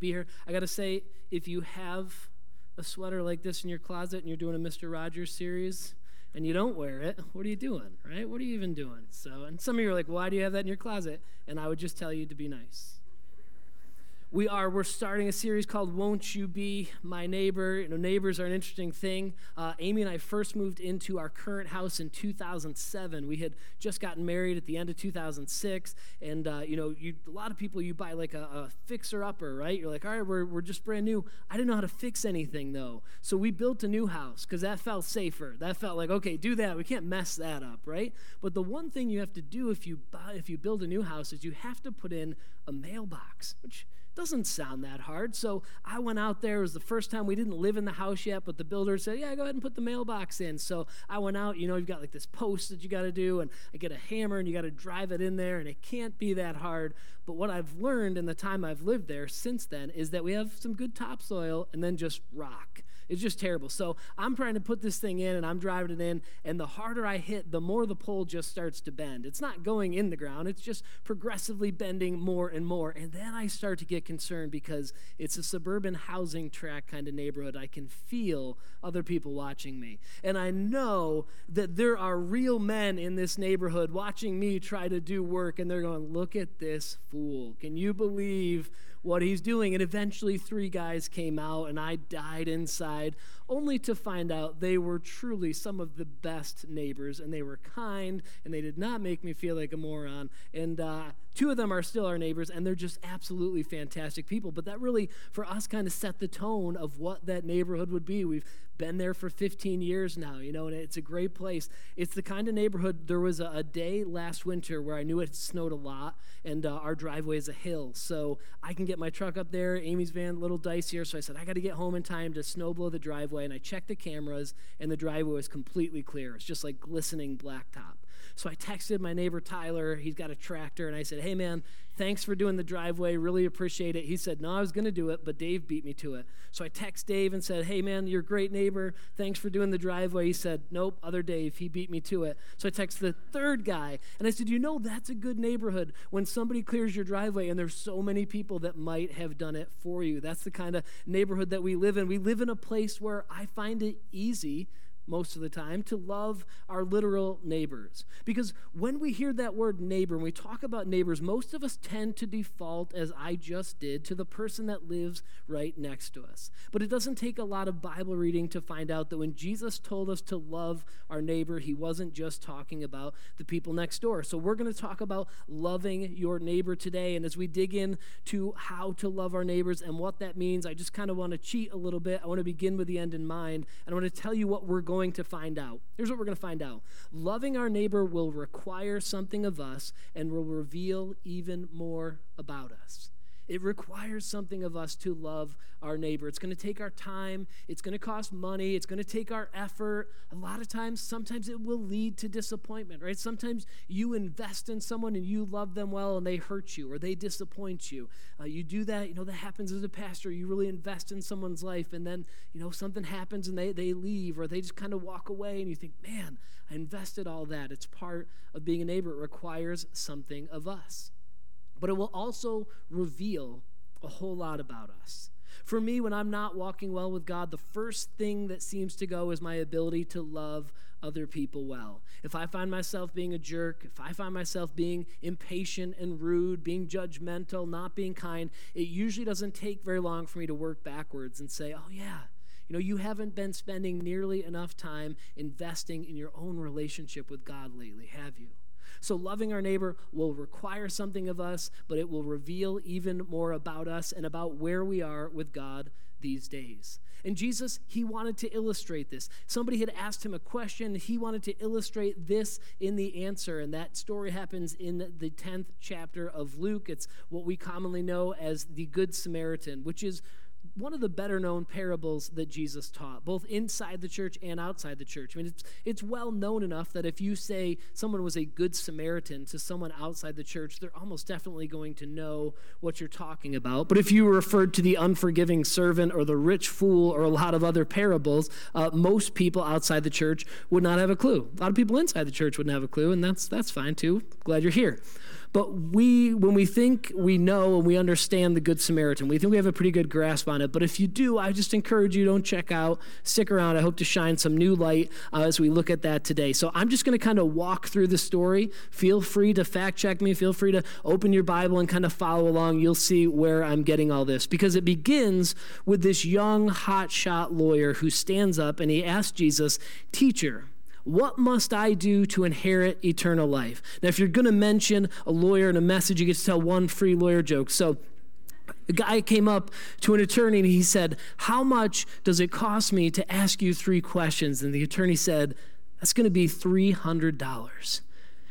be here. I got to say, if you have a sweater like this in your closet and you're doing a Mr. Rogers series and you don't wear it, what are you doing, right? What are you even doing? So, and some of you are like, why do you have that in your closet? And I would just tell you to be nice we are we're starting a series called won't you be my neighbor? You know neighbors are an interesting thing. Uh, amy and i first moved into our current house in 2007 we had just gotten married at the end of 2006 and uh, you know you, a lot of people you buy like a, a fixer upper right? You're like all right we're, we're just brand new. I didn't know how to fix anything though. So we built a new house because that felt safer. That felt like okay do that. We can't mess that up right? But the one thing you have to do if you buy if you build a new house is you have to put in a mailbox which doesn't sound that hard. So I went out there. It was the first time we didn't live in the house yet, but the builder said, Yeah, go ahead and put the mailbox in. So I went out. You know, you've got like this post that you got to do, and I get a hammer and you got to drive it in there, and it can't be that hard. But what I've learned in the time I've lived there since then is that we have some good topsoil and then just rock. It's just terrible. So I'm trying to put this thing in and I'm driving it in, and the harder I hit, the more the pole just starts to bend. It's not going in the ground, it's just progressively bending more and more. And then I start to get concerned because it's a suburban housing tract kind of neighborhood. I can feel other people watching me. And I know that there are real men in this neighborhood watching me try to do work, and they're going, Look at this fool. Can you believe? What he's doing. And eventually, three guys came out, and I died inside, only to find out they were truly some of the best neighbors, and they were kind, and they did not make me feel like a moron. And uh, two of them are still our neighbors, and they're just absolutely fantastic people. But that really, for us, kind of set the tone of what that neighborhood would be. We've been there for 15 years now, you know, and it's a great place. It's the kind of neighborhood, there was a, a day last winter where I knew it snowed a lot, and uh, our driveway is a hill. So I can get my truck up there, Amy's van, a little dicier. So I said, I got to get home in time to snow blow the driveway. And I checked the cameras, and the driveway was completely clear. It's just like glistening blacktop. So I texted my neighbor Tyler. He's got a tractor, and I said, Hey, man, thanks for doing the driveway. Really appreciate it. He said, No, I was going to do it, but Dave beat me to it. So I text Dave and said, Hey, man, you're a great neighbor. Thanks for doing the driveway. He said, Nope, other Dave. He beat me to it. So I text the third guy, and I said, You know, that's a good neighborhood when somebody clears your driveway, and there's so many people that might have done it for you. That's the kind of neighborhood that we live in. We live in a place where I find it easy most of the time to love our literal neighbors. Because when we hear that word neighbor, and we talk about neighbors, most of us tend to default, as I just did, to the person that lives right next to us. But it doesn't take a lot of Bible reading to find out that when Jesus told us to love our neighbor, he wasn't just talking about the people next door. So we're going to talk about loving your neighbor today. And as we dig in to how to love our neighbors and what that means, I just kind of want to cheat a little bit. I want to begin with the end in mind. And I want to tell you what we're going going to find out. Here's what we're going to find out loving our neighbor will require something of us and will reveal even more about us. It requires something of us to love our neighbor. It's going to take our time. It's going to cost money. It's going to take our effort. A lot of times, sometimes it will lead to disappointment, right? Sometimes you invest in someone and you love them well and they hurt you or they disappoint you. Uh, you do that, you know, that happens as a pastor. You really invest in someone's life and then, you know, something happens and they, they leave or they just kind of walk away and you think, man, I invested all that. It's part of being a neighbor. It requires something of us but it will also reveal a whole lot about us. For me, when I'm not walking well with God, the first thing that seems to go is my ability to love other people well. If I find myself being a jerk, if I find myself being impatient and rude, being judgmental, not being kind, it usually doesn't take very long for me to work backwards and say, oh, yeah. You know, you haven't been spending nearly enough time investing in your own relationship with God lately, have you? So, loving our neighbor will require something of us, but it will reveal even more about us and about where we are with God these days. And Jesus, he wanted to illustrate this. Somebody had asked him a question, he wanted to illustrate this in the answer. And that story happens in the 10th chapter of Luke. It's what we commonly know as the Good Samaritan, which is one of the better known parables that Jesus taught, both inside the church and outside the church. I mean, it's, it's well known enough that if you say someone was a good Samaritan to someone outside the church, they're almost definitely going to know what you're talking about. But if you referred to the unforgiving servant or the rich fool or a lot of other parables, uh, most people outside the church would not have a clue. A lot of people inside the church wouldn't have a clue, and that's, that's fine too. Glad you're here. But we, when we think we know and we understand the Good Samaritan, we think we have a pretty good grasp on it. But if you do, I just encourage you don't check out, stick around. I hope to shine some new light uh, as we look at that today. So I'm just going to kind of walk through the story. Feel free to fact check me. Feel free to open your Bible and kind of follow along. You'll see where I'm getting all this because it begins with this young hotshot lawyer who stands up and he asks Jesus, "Teacher." What must I do to inherit eternal life? Now, if you're going to mention a lawyer in a message, you get to tell one free lawyer joke. So, a guy came up to an attorney and he said, How much does it cost me to ask you three questions? And the attorney said, That's going to be $300.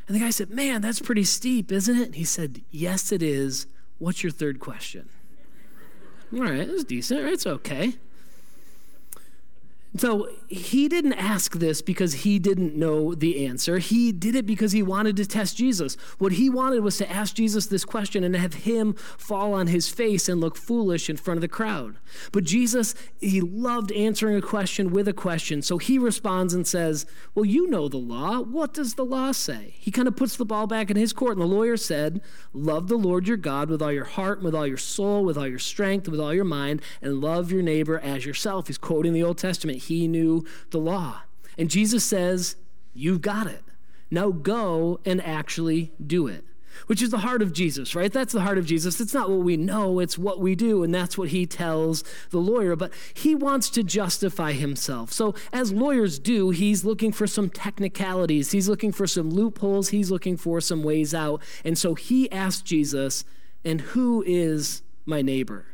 And the guy said, Man, that's pretty steep, isn't it? And he said, Yes, it is. What's your third question? All right, that's decent. It's okay. So he didn't ask this because he didn't know the answer. He did it because he wanted to test Jesus. What he wanted was to ask Jesus this question and have him fall on his face and look foolish in front of the crowd. But Jesus, he loved answering a question with a question. So he responds and says, Well, you know the law. What does the law say? He kind of puts the ball back in his court. And the lawyer said, Love the Lord your God with all your heart, with all your soul, with all your strength, with all your mind, and love your neighbor as yourself. He's quoting the Old Testament he knew the law. And Jesus says, You've got it. Now go and actually do it. Which is the heart of Jesus, right? That's the heart of Jesus. It's not what we know, it's what we do. And that's what he tells the lawyer. But he wants to justify himself. So, as lawyers do, he's looking for some technicalities, he's looking for some loopholes, he's looking for some ways out. And so he asks Jesus, And who is my neighbor?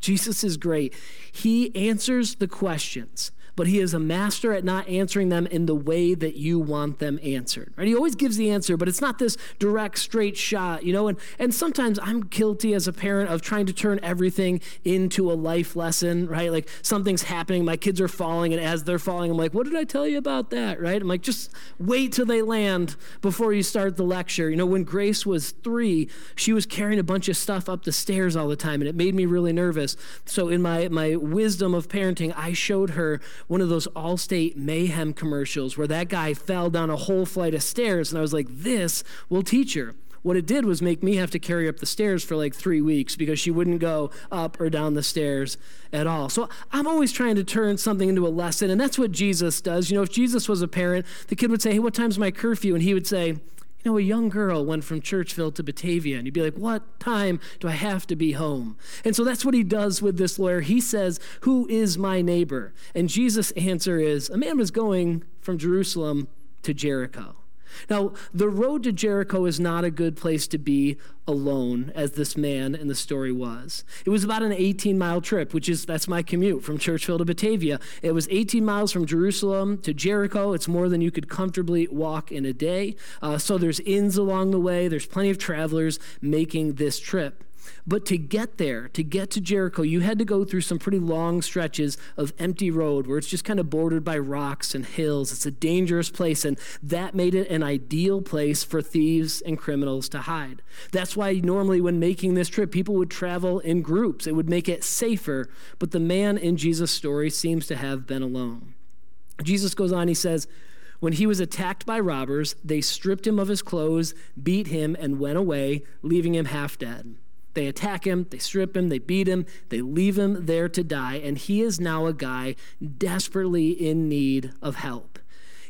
Jesus is great. He answers the questions but he is a master at not answering them in the way that you want them answered. Right? He always gives the answer, but it's not this direct, straight shot, you know. And and sometimes I'm guilty as a parent of trying to turn everything into a life lesson, right? Like something's happening, my kids are falling, and as they're falling, I'm like, what did I tell you about that? Right? I'm like, just wait till they land before you start the lecture. You know, when Grace was three, she was carrying a bunch of stuff up the stairs all the time, and it made me really nervous. So in my my wisdom of parenting, I showed her one of those Allstate mayhem commercials where that guy fell down a whole flight of stairs, and I was like, this will teach her. What it did was make me have to carry up the stairs for like three weeks because she wouldn't go up or down the stairs at all. So I'm always trying to turn something into a lesson, and that's what Jesus does. You know, if Jesus was a parent, the kid would say, Hey, what time's my curfew? And he would say, know, a young girl went from Churchville to Batavia, and you'd be like, what time do I have to be home? And so that's what he does with this lawyer. He says, Who is my neighbor? And Jesus' answer is, A man was going from Jerusalem to Jericho. Now, the road to Jericho is not a good place to be alone, as this man in the story was. It was about an 18 mile trip, which is that's my commute from Churchville to Batavia. It was 18 miles from Jerusalem to Jericho. It's more than you could comfortably walk in a day. Uh, so there's inns along the way, there's plenty of travelers making this trip. But to get there, to get to Jericho, you had to go through some pretty long stretches of empty road where it's just kind of bordered by rocks and hills. It's a dangerous place, and that made it an ideal place for thieves and criminals to hide. That's why normally, when making this trip, people would travel in groups. It would make it safer, but the man in Jesus' story seems to have been alone. Jesus goes on, he says, when he was attacked by robbers, they stripped him of his clothes, beat him, and went away, leaving him half dead. They attack him, they strip him, they beat him, they leave him there to die, and he is now a guy desperately in need of help.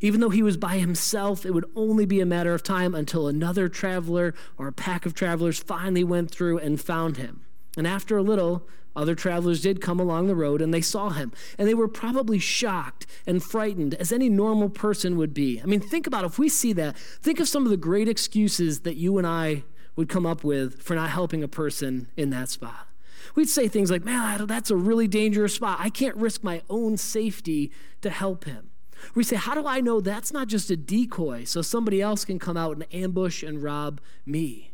Even though he was by himself, it would only be a matter of time until another traveler or a pack of travelers finally went through and found him. And after a little, other travelers did come along the road and they saw him. And they were probably shocked and frightened, as any normal person would be. I mean, think about it. if we see that, think of some of the great excuses that you and I would come up with for not helping a person in that spot. We'd say things like, man, that's a really dangerous spot. I can't risk my own safety to help him. We say, how do I know that's not just a decoy so somebody else can come out and ambush and rob me?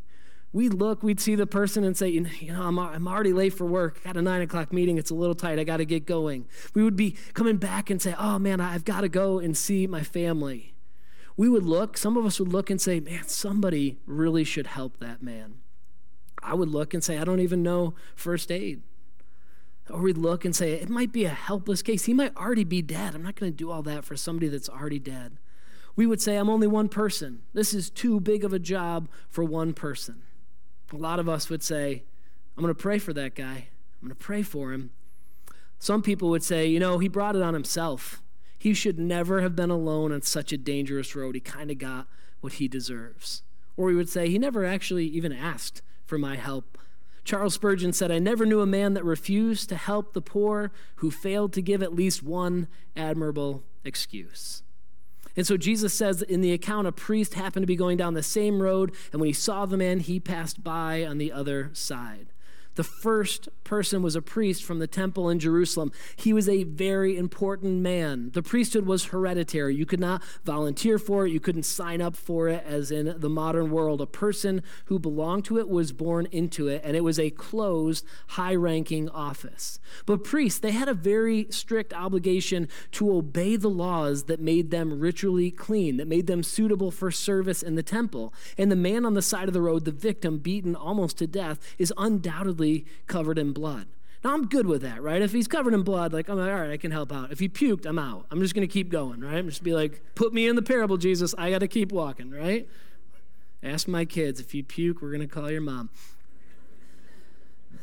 we'd look, we'd see the person and say, you know, I'm, I'm already late for work. got a nine o'clock meeting. It's a little tight. I got to get going. We would be coming back and say, oh man, I've got to go and see my family. We would look, some of us would look and say, man, somebody really should help that man. I would look and say, I don't even know first aid. Or we'd look and say, it might be a helpless case. He might already be dead. I'm not going to do all that for somebody that's already dead. We would say, I'm only one person. This is too big of a job for one person. A lot of us would say, I'm going to pray for that guy. I'm going to pray for him. Some people would say, you know, he brought it on himself. He should never have been alone on such a dangerous road. He kind of got what he deserves. Or we would say, he never actually even asked for my help. Charles Spurgeon said, I never knew a man that refused to help the poor who failed to give at least one admirable excuse. And so Jesus says in the account, a priest happened to be going down the same road, and when he saw the man, he passed by on the other side. The first person was a priest from the temple in Jerusalem. He was a very important man. The priesthood was hereditary. You could not volunteer for it, you couldn't sign up for it, as in the modern world. A person who belonged to it was born into it, and it was a closed, high ranking office. But priests, they had a very strict obligation to obey the laws that made them ritually clean, that made them suitable for service in the temple. And the man on the side of the road, the victim, beaten almost to death, is undoubtedly covered in blood. Now I'm good with that, right? If he's covered in blood, like I'm like, all right, I can help out. If he puked, I'm out. I'm just gonna keep going, right? I'm just be like, put me in the parable, Jesus. I gotta keep walking, right? Ask my kids if you puke, we're gonna call your mom.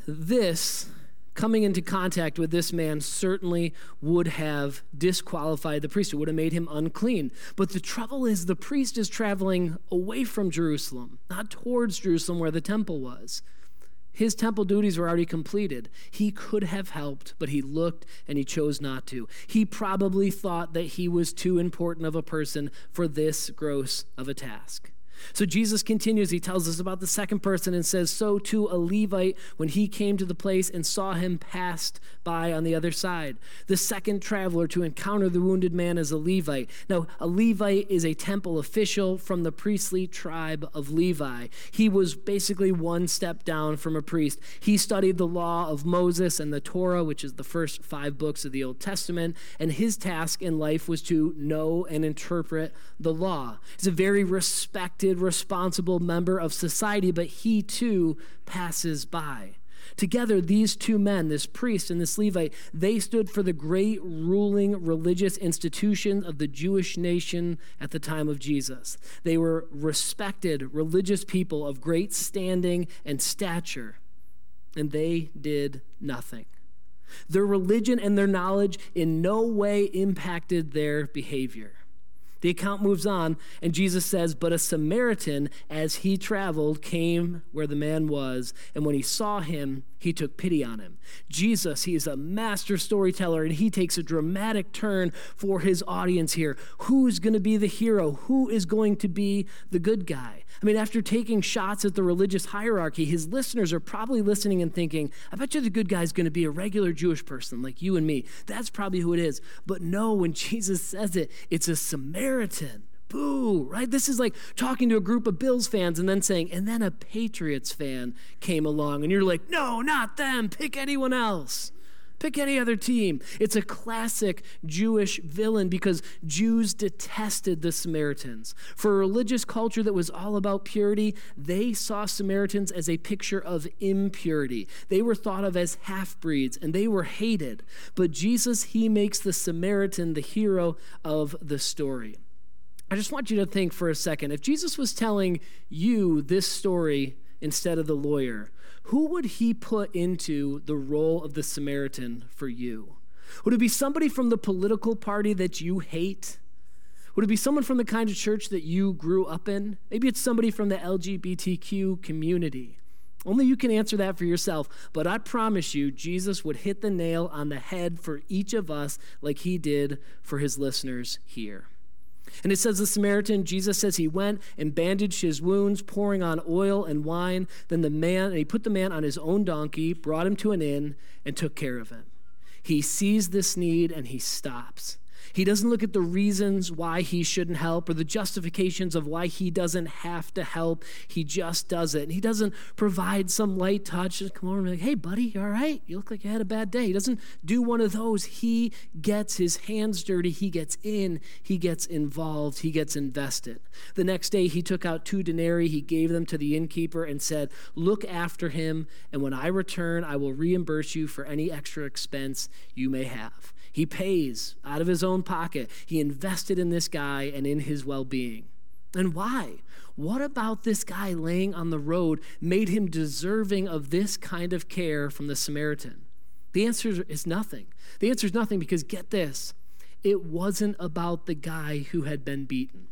This coming into contact with this man certainly would have disqualified the priest. It would have made him unclean. But the trouble is, the priest is traveling away from Jerusalem, not towards Jerusalem where the temple was. His temple duties were already completed. He could have helped, but he looked and he chose not to. He probably thought that he was too important of a person for this gross of a task. So Jesus continues. He tells us about the second person and says, So too a Levite, when he came to the place and saw him, passed by on the other side. The second traveler to encounter the wounded man is a Levite. Now, a Levite is a temple official from the priestly tribe of Levi. He was basically one step down from a priest. He studied the law of Moses and the Torah, which is the first five books of the Old Testament, and his task in life was to know and interpret the law. He's a very respected responsible member of society, but he too passes by. Together, these two men, this priest and this Levite, they stood for the great ruling religious institution of the Jewish nation at the time of Jesus. They were respected religious people of great standing and stature, and they did nothing. Their religion and their knowledge in no way impacted their behavior. The account moves on, and Jesus says, But a Samaritan, as he traveled, came where the man was, and when he saw him, he took pity on him. Jesus, he is a master storyteller, and he takes a dramatic turn for his audience here. Who's going to be the hero? Who is going to be the good guy? I mean, after taking shots at the religious hierarchy, his listeners are probably listening and thinking, I bet you the good guy is going to be a regular Jewish person like you and me. That's probably who it is. But no, when Jesus says it, it's a Samaritan. Boo, right? This is like talking to a group of Bills fans and then saying, and then a Patriots fan came along, and you're like, no, not them, pick anyone else. Pick any other team. It's a classic Jewish villain because Jews detested the Samaritans. For a religious culture that was all about purity, they saw Samaritans as a picture of impurity. They were thought of as half breeds and they were hated. But Jesus, he makes the Samaritan the hero of the story. I just want you to think for a second if Jesus was telling you this story instead of the lawyer, who would he put into the role of the Samaritan for you? Would it be somebody from the political party that you hate? Would it be someone from the kind of church that you grew up in? Maybe it's somebody from the LGBTQ community. Only you can answer that for yourself. But I promise you, Jesus would hit the nail on the head for each of us like he did for his listeners here. And it says the Samaritan, Jesus says he went and bandaged his wounds, pouring on oil and wine. Then the man, and he put the man on his own donkey, brought him to an inn, and took care of him. He sees this need and he stops. He doesn't look at the reasons why he shouldn't help or the justifications of why he doesn't have to help. He just does it. And he doesn't provide some light touch. Just come over and be like, hey, buddy, you all right? You look like you had a bad day. He doesn't do one of those. He gets his hands dirty. He gets in. He gets involved. He gets invested. The next day, he took out two denarii. He gave them to the innkeeper and said, Look after him, and when I return, I will reimburse you for any extra expense you may have. He pays out of his own pocket. He invested in this guy and in his well being. And why? What about this guy laying on the road made him deserving of this kind of care from the Samaritan? The answer is nothing. The answer is nothing because get this it wasn't about the guy who had been beaten.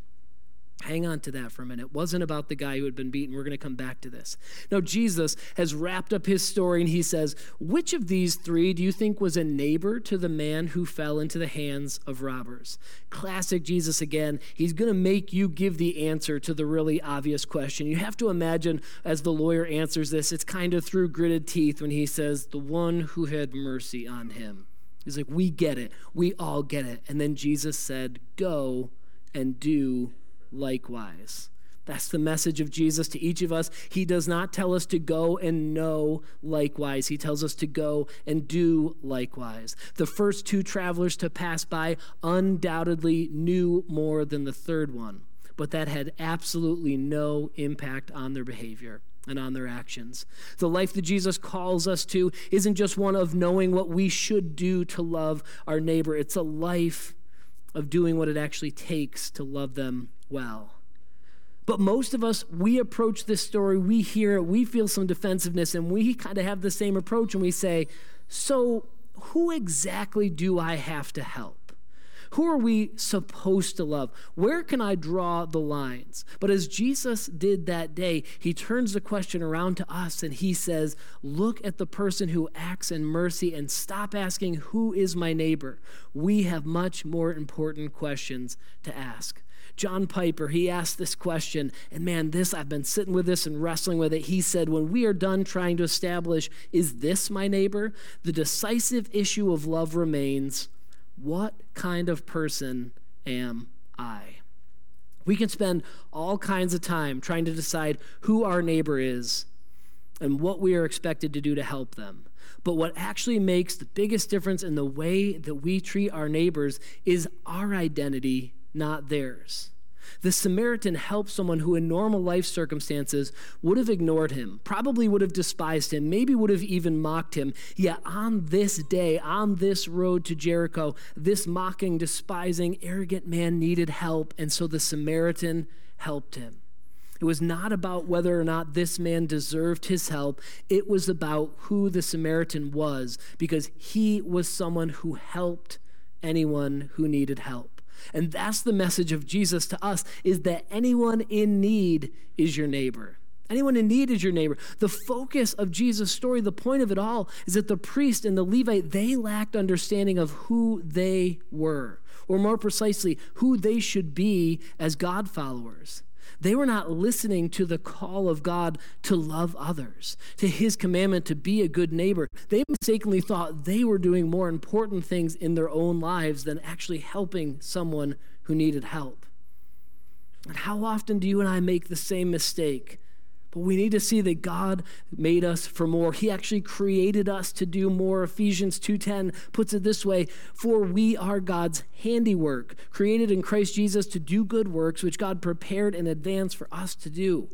Hang on to that for a minute. It wasn't about the guy who had been beaten. We're going to come back to this. Now, Jesus has wrapped up his story and he says, Which of these three do you think was a neighbor to the man who fell into the hands of robbers? Classic Jesus again. He's going to make you give the answer to the really obvious question. You have to imagine as the lawyer answers this, it's kind of through gritted teeth when he says, The one who had mercy on him. He's like, We get it. We all get it. And then Jesus said, Go and do likewise. That's the message of Jesus to each of us. He does not tell us to go and know likewise. He tells us to go and do likewise. The first two travelers to pass by undoubtedly knew more than the third one, but that had absolutely no impact on their behavior and on their actions. The life that Jesus calls us to isn't just one of knowing what we should do to love our neighbor, it's a life of doing what it actually takes to love them well. But most of us, we approach this story, we hear it, we feel some defensiveness, and we kind of have the same approach and we say, So, who exactly do I have to help? Who are we supposed to love? Where can I draw the lines? But as Jesus did that day, he turns the question around to us and he says, Look at the person who acts in mercy and stop asking, Who is my neighbor? We have much more important questions to ask. John Piper, he asked this question, and man, this, I've been sitting with this and wrestling with it. He said, When we are done trying to establish, is this my neighbor? The decisive issue of love remains what kind of person am I? We can spend all kinds of time trying to decide who our neighbor is and what we are expected to do to help them. But what actually makes the biggest difference in the way that we treat our neighbors is our identity, not theirs. The Samaritan helped someone who, in normal life circumstances, would have ignored him, probably would have despised him, maybe would have even mocked him. Yet on this day, on this road to Jericho, this mocking, despising, arrogant man needed help, and so the Samaritan helped him. It was not about whether or not this man deserved his help. It was about who the Samaritan was, because he was someone who helped anyone who needed help. And that's the message of Jesus to us is that anyone in need is your neighbor. Anyone in need is your neighbor. The focus of Jesus' story, the point of it all, is that the priest and the Levite, they lacked understanding of who they were, or more precisely, who they should be as God followers. They were not listening to the call of God to love others, to his commandment to be a good neighbor. They mistakenly thought they were doing more important things in their own lives than actually helping someone who needed help. And how often do you and I make the same mistake? But we need to see that God made us for more. He actually created us to do more. Ephesians 2:10 puts it this way, "For we are God's handiwork, created in Christ Jesus to do good works which God prepared in advance for us to do."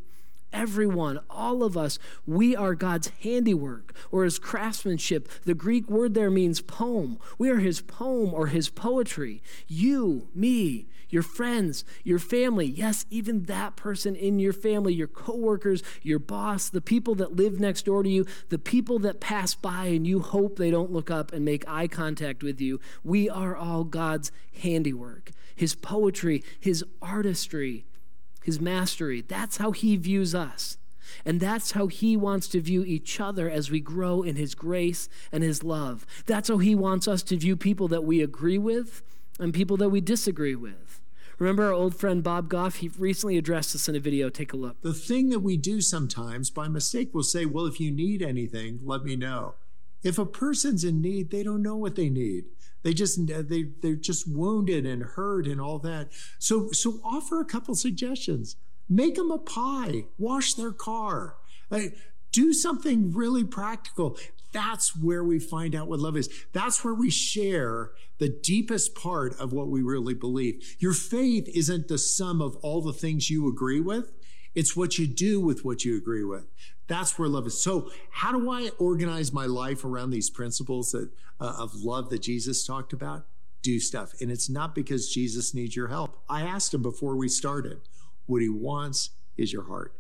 everyone, all of us, we are God's handiwork or his craftsmanship. The Greek word there means poem. We are his poem or his poetry. You, me, your friends, your family, yes, even that person in your family, your coworkers, your boss, the people that live next door to you, the people that pass by and you hope they don't look up and make eye contact with you. We are all God's handiwork, his poetry, his artistry his mastery. That's how he views us. And that's how he wants to view each other as we grow in his grace and his love. That's how he wants us to view people that we agree with and people that we disagree with. Remember our old friend Bob Goff? He recently addressed this in a video. Take a look. The thing that we do sometimes by mistake, we'll say, Well, if you need anything, let me know. If a person's in need, they don't know what they need. They just they they're just wounded and hurt and all that. So so offer a couple suggestions. Make them a pie. Wash their car. Like, do something really practical. That's where we find out what love is. That's where we share the deepest part of what we really believe. Your faith isn't the sum of all the things you agree with. It's what you do with what you agree with. That's where love is. So, how do I organize my life around these principles that, uh, of love that Jesus talked about? Do stuff. And it's not because Jesus needs your help. I asked him before we started, what he wants is your heart.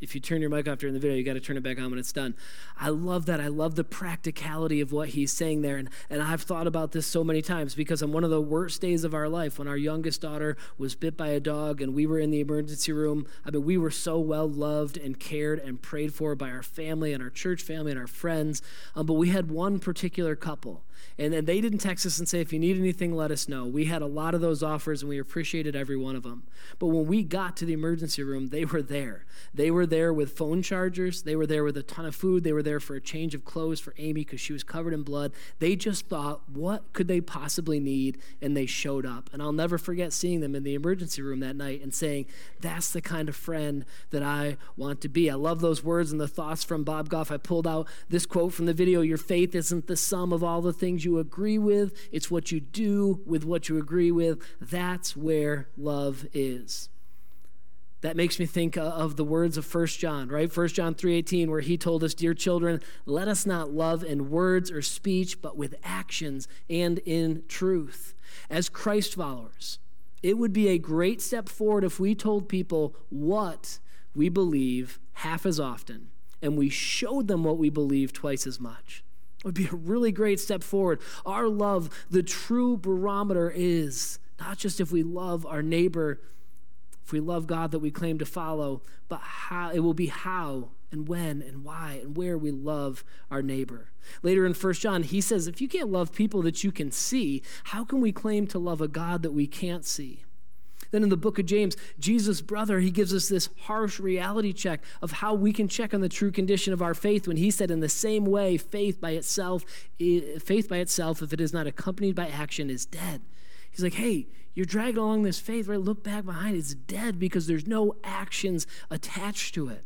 If you turn your mic off during the video, you got to turn it back on when it's done. I love that. I love the practicality of what he's saying there. And, and I've thought about this so many times because on one of the worst days of our life, when our youngest daughter was bit by a dog and we were in the emergency room, I mean, we were so well loved and cared and prayed for by our family and our church family and our friends. Um, but we had one particular couple and then they didn't text us and say, if you need anything, let us know. We had a lot of those offers and we appreciated every one of them. But when we got to the emergency room, they were there. They were there with phone chargers. They were there with a ton of food. They were there for a change of clothes for Amy because she was covered in blood. They just thought, what could they possibly need? And they showed up. And I'll never forget seeing them in the emergency room that night and saying, that's the kind of friend that I want to be. I love those words and the thoughts from Bob Goff. I pulled out this quote from the video Your faith isn't the sum of all the things things you agree with, it's what you do with what you agree with. That's where love is. That makes me think of the words of 1 John, right? 1 John 3:18 where he told us, "Dear children, let us not love in words or speech, but with actions and in truth." As Christ followers, it would be a great step forward if we told people what we believe half as often and we showed them what we believe twice as much. Would be a really great step forward. Our love, the true barometer is not just if we love our neighbor, if we love God that we claim to follow, but how it will be how and when and why and where we love our neighbor. Later in 1 John, he says, if you can't love people that you can see, how can we claim to love a God that we can't see? Then in the book of James, Jesus' brother, he gives us this harsh reality check of how we can check on the true condition of our faith when he said in the same way faith by itself faith by itself if it is not accompanied by action is dead. He's like, "Hey, you're dragging along this faith, right? Look back behind. It's dead because there's no actions attached to it."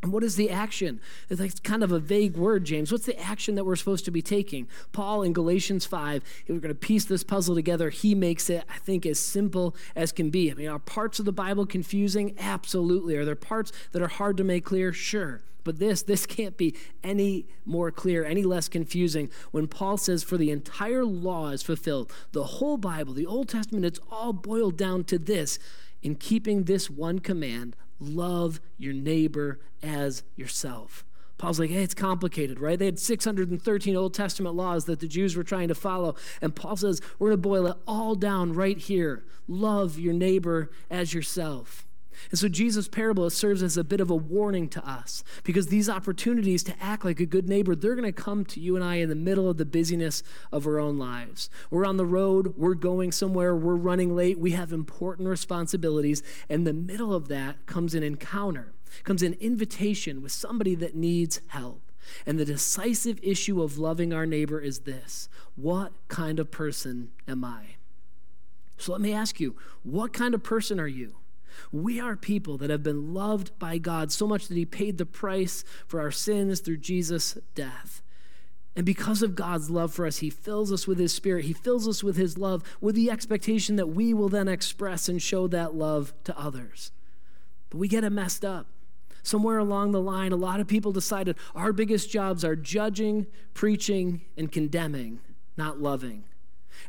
And what is the action? It's like kind of a vague word, James. What's the action that we're supposed to be taking? Paul in Galatians 5, if we're going to piece this puzzle together, he makes it, I think, as simple as can be. I mean, are parts of the Bible confusing? Absolutely. Are there parts that are hard to make clear? Sure. But this, this can't be any more clear, any less confusing when Paul says, For the entire law is fulfilled. The whole Bible, the Old Testament, it's all boiled down to this in keeping this one command love your neighbor as yourself. Paul's like, hey, it's complicated, right? They had 613 Old Testament laws that the Jews were trying to follow. And Paul says, we're going to boil it all down right here. Love your neighbor as yourself. And so Jesus' parable serves as a bit of a warning to us because these opportunities to act like a good neighbor, they're going to come to you and I in the middle of the busyness of our own lives. We're on the road, we're going somewhere, we're running late, we have important responsibilities. And the middle of that comes an encounter, comes an invitation with somebody that needs help. And the decisive issue of loving our neighbor is this what kind of person am I? So let me ask you, what kind of person are you? We are people that have been loved by God so much that He paid the price for our sins through Jesus' death. And because of God's love for us, He fills us with His Spirit. He fills us with His love with the expectation that we will then express and show that love to others. But we get it messed up. Somewhere along the line, a lot of people decided our biggest jobs are judging, preaching, and condemning, not loving.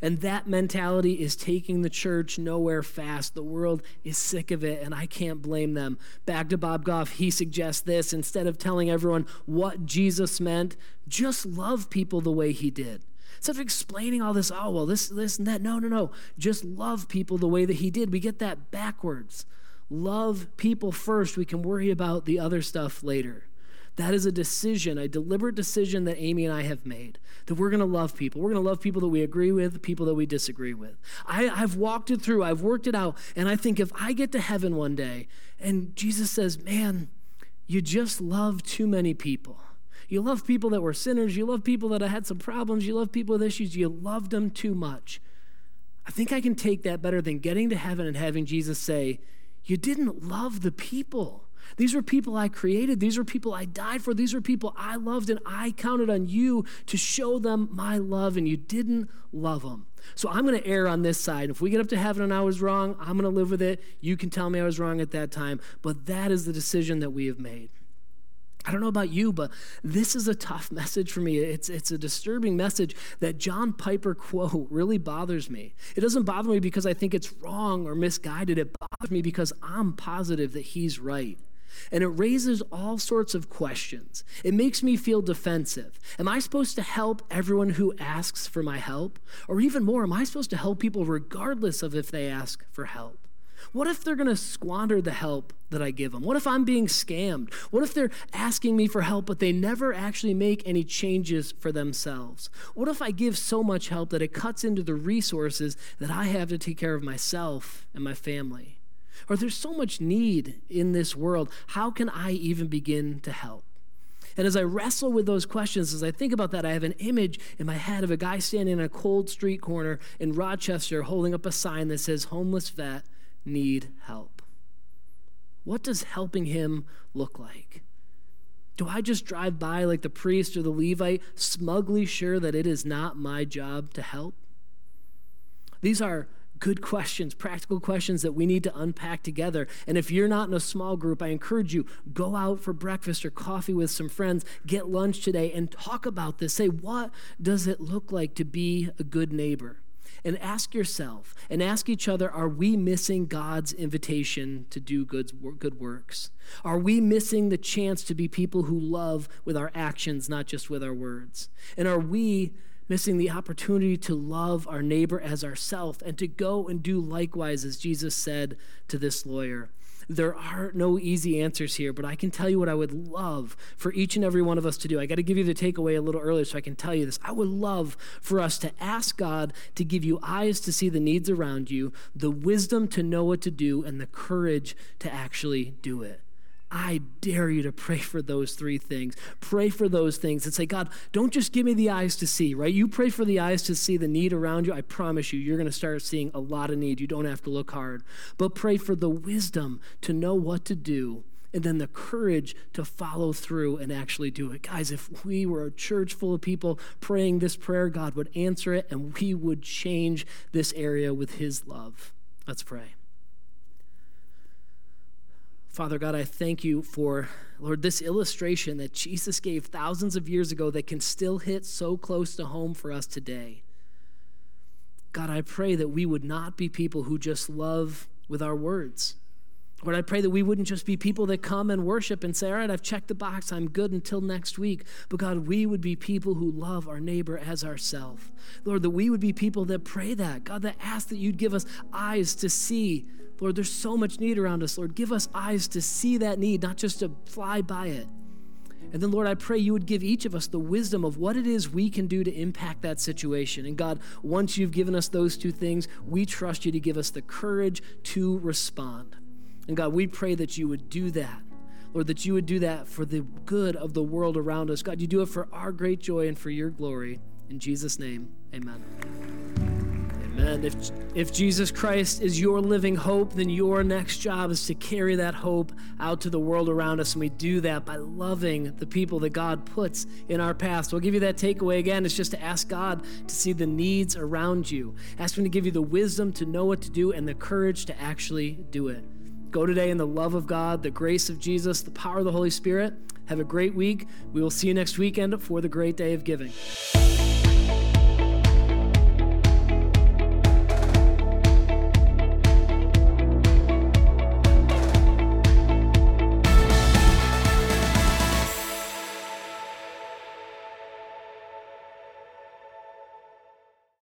And that mentality is taking the church nowhere fast. The world is sick of it, and I can't blame them. Back to Bob Goff, he suggests this instead of telling everyone what Jesus meant, just love people the way he did. Instead of explaining all this, oh, well, this, this, and that. No, no, no. Just love people the way that he did. We get that backwards. Love people first. We can worry about the other stuff later. That is a decision, a deliberate decision that Amy and I have made that we're going to love people. We're going to love people that we agree with, people that we disagree with. I, I've walked it through, I've worked it out, and I think if I get to heaven one day and Jesus says, Man, you just love too many people. You love people that were sinners. You love people that had some problems. You love people with issues. You loved them too much. I think I can take that better than getting to heaven and having Jesus say, You didn't love the people. These were people I created. These were people I died for. These were people I loved, and I counted on you to show them my love, and you didn't love them. So I'm going to err on this side. If we get up to heaven and I was wrong, I'm going to live with it. You can tell me I was wrong at that time, but that is the decision that we have made. I don't know about you, but this is a tough message for me. It's, it's a disturbing message that John Piper quote really bothers me. It doesn't bother me because I think it's wrong or misguided. It bothers me because I'm positive that he's right. And it raises all sorts of questions. It makes me feel defensive. Am I supposed to help everyone who asks for my help? Or even more, am I supposed to help people regardless of if they ask for help? What if they're going to squander the help that I give them? What if I'm being scammed? What if they're asking me for help, but they never actually make any changes for themselves? What if I give so much help that it cuts into the resources that I have to take care of myself and my family? Or there's so much need in this world. How can I even begin to help? And as I wrestle with those questions, as I think about that, I have an image in my head of a guy standing in a cold street corner in Rochester holding up a sign that says, Homeless vet, need help. What does helping him look like? Do I just drive by like the priest or the Levite, smugly sure that it is not my job to help? These are good questions, practical questions that we need to unpack together. And if you're not in a small group, I encourage you go out for breakfast or coffee with some friends, get lunch today and talk about this. Say, what does it look like to be a good neighbor? And ask yourself and ask each other are we missing God's invitation to do good, good works? Are we missing the chance to be people who love with our actions, not just with our words? And are we missing the opportunity to love our neighbor as ourself and to go and do likewise, as Jesus said to this lawyer. There are no easy answers here, but I can tell you what I would love for each and every one of us to do. I got to give you the takeaway a little earlier so I can tell you this. I would love for us to ask God to give you eyes to see the needs around you, the wisdom to know what to do, and the courage to actually do it. I dare you to pray for those three things. Pray for those things and say, God, don't just give me the eyes to see, right? You pray for the eyes to see the need around you. I promise you, you're going to start seeing a lot of need. You don't have to look hard. But pray for the wisdom to know what to do and then the courage to follow through and actually do it. Guys, if we were a church full of people praying this prayer, God would answer it and we would change this area with His love. Let's pray. Father God, I thank you for, Lord, this illustration that Jesus gave thousands of years ago that can still hit so close to home for us today. God, I pray that we would not be people who just love with our words. Lord, I pray that we wouldn't just be people that come and worship and say, All right, I've checked the box, I'm good until next week. But God, we would be people who love our neighbor as ourself. Lord, that we would be people that pray that. God, that ask that you'd give us eyes to see Lord, there's so much need around us. Lord, give us eyes to see that need, not just to fly by it. And then, Lord, I pray you would give each of us the wisdom of what it is we can do to impact that situation. And God, once you've given us those two things, we trust you to give us the courage to respond. And God, we pray that you would do that. Lord, that you would do that for the good of the world around us. God, you do it for our great joy and for your glory. In Jesus' name, amen. Amen. if, if Jesus Christ is your living hope, then your next job is to carry that hope out to the world around us. And we do that by loving the people that God puts in our path. I'll give you that takeaway again. It's just to ask God to see the needs around you. Ask Him to give you the wisdom to know what to do and the courage to actually do it. Go today in the love of God, the grace of Jesus, the power of the Holy Spirit. Have a great week. We will see you next weekend for the great day of giving.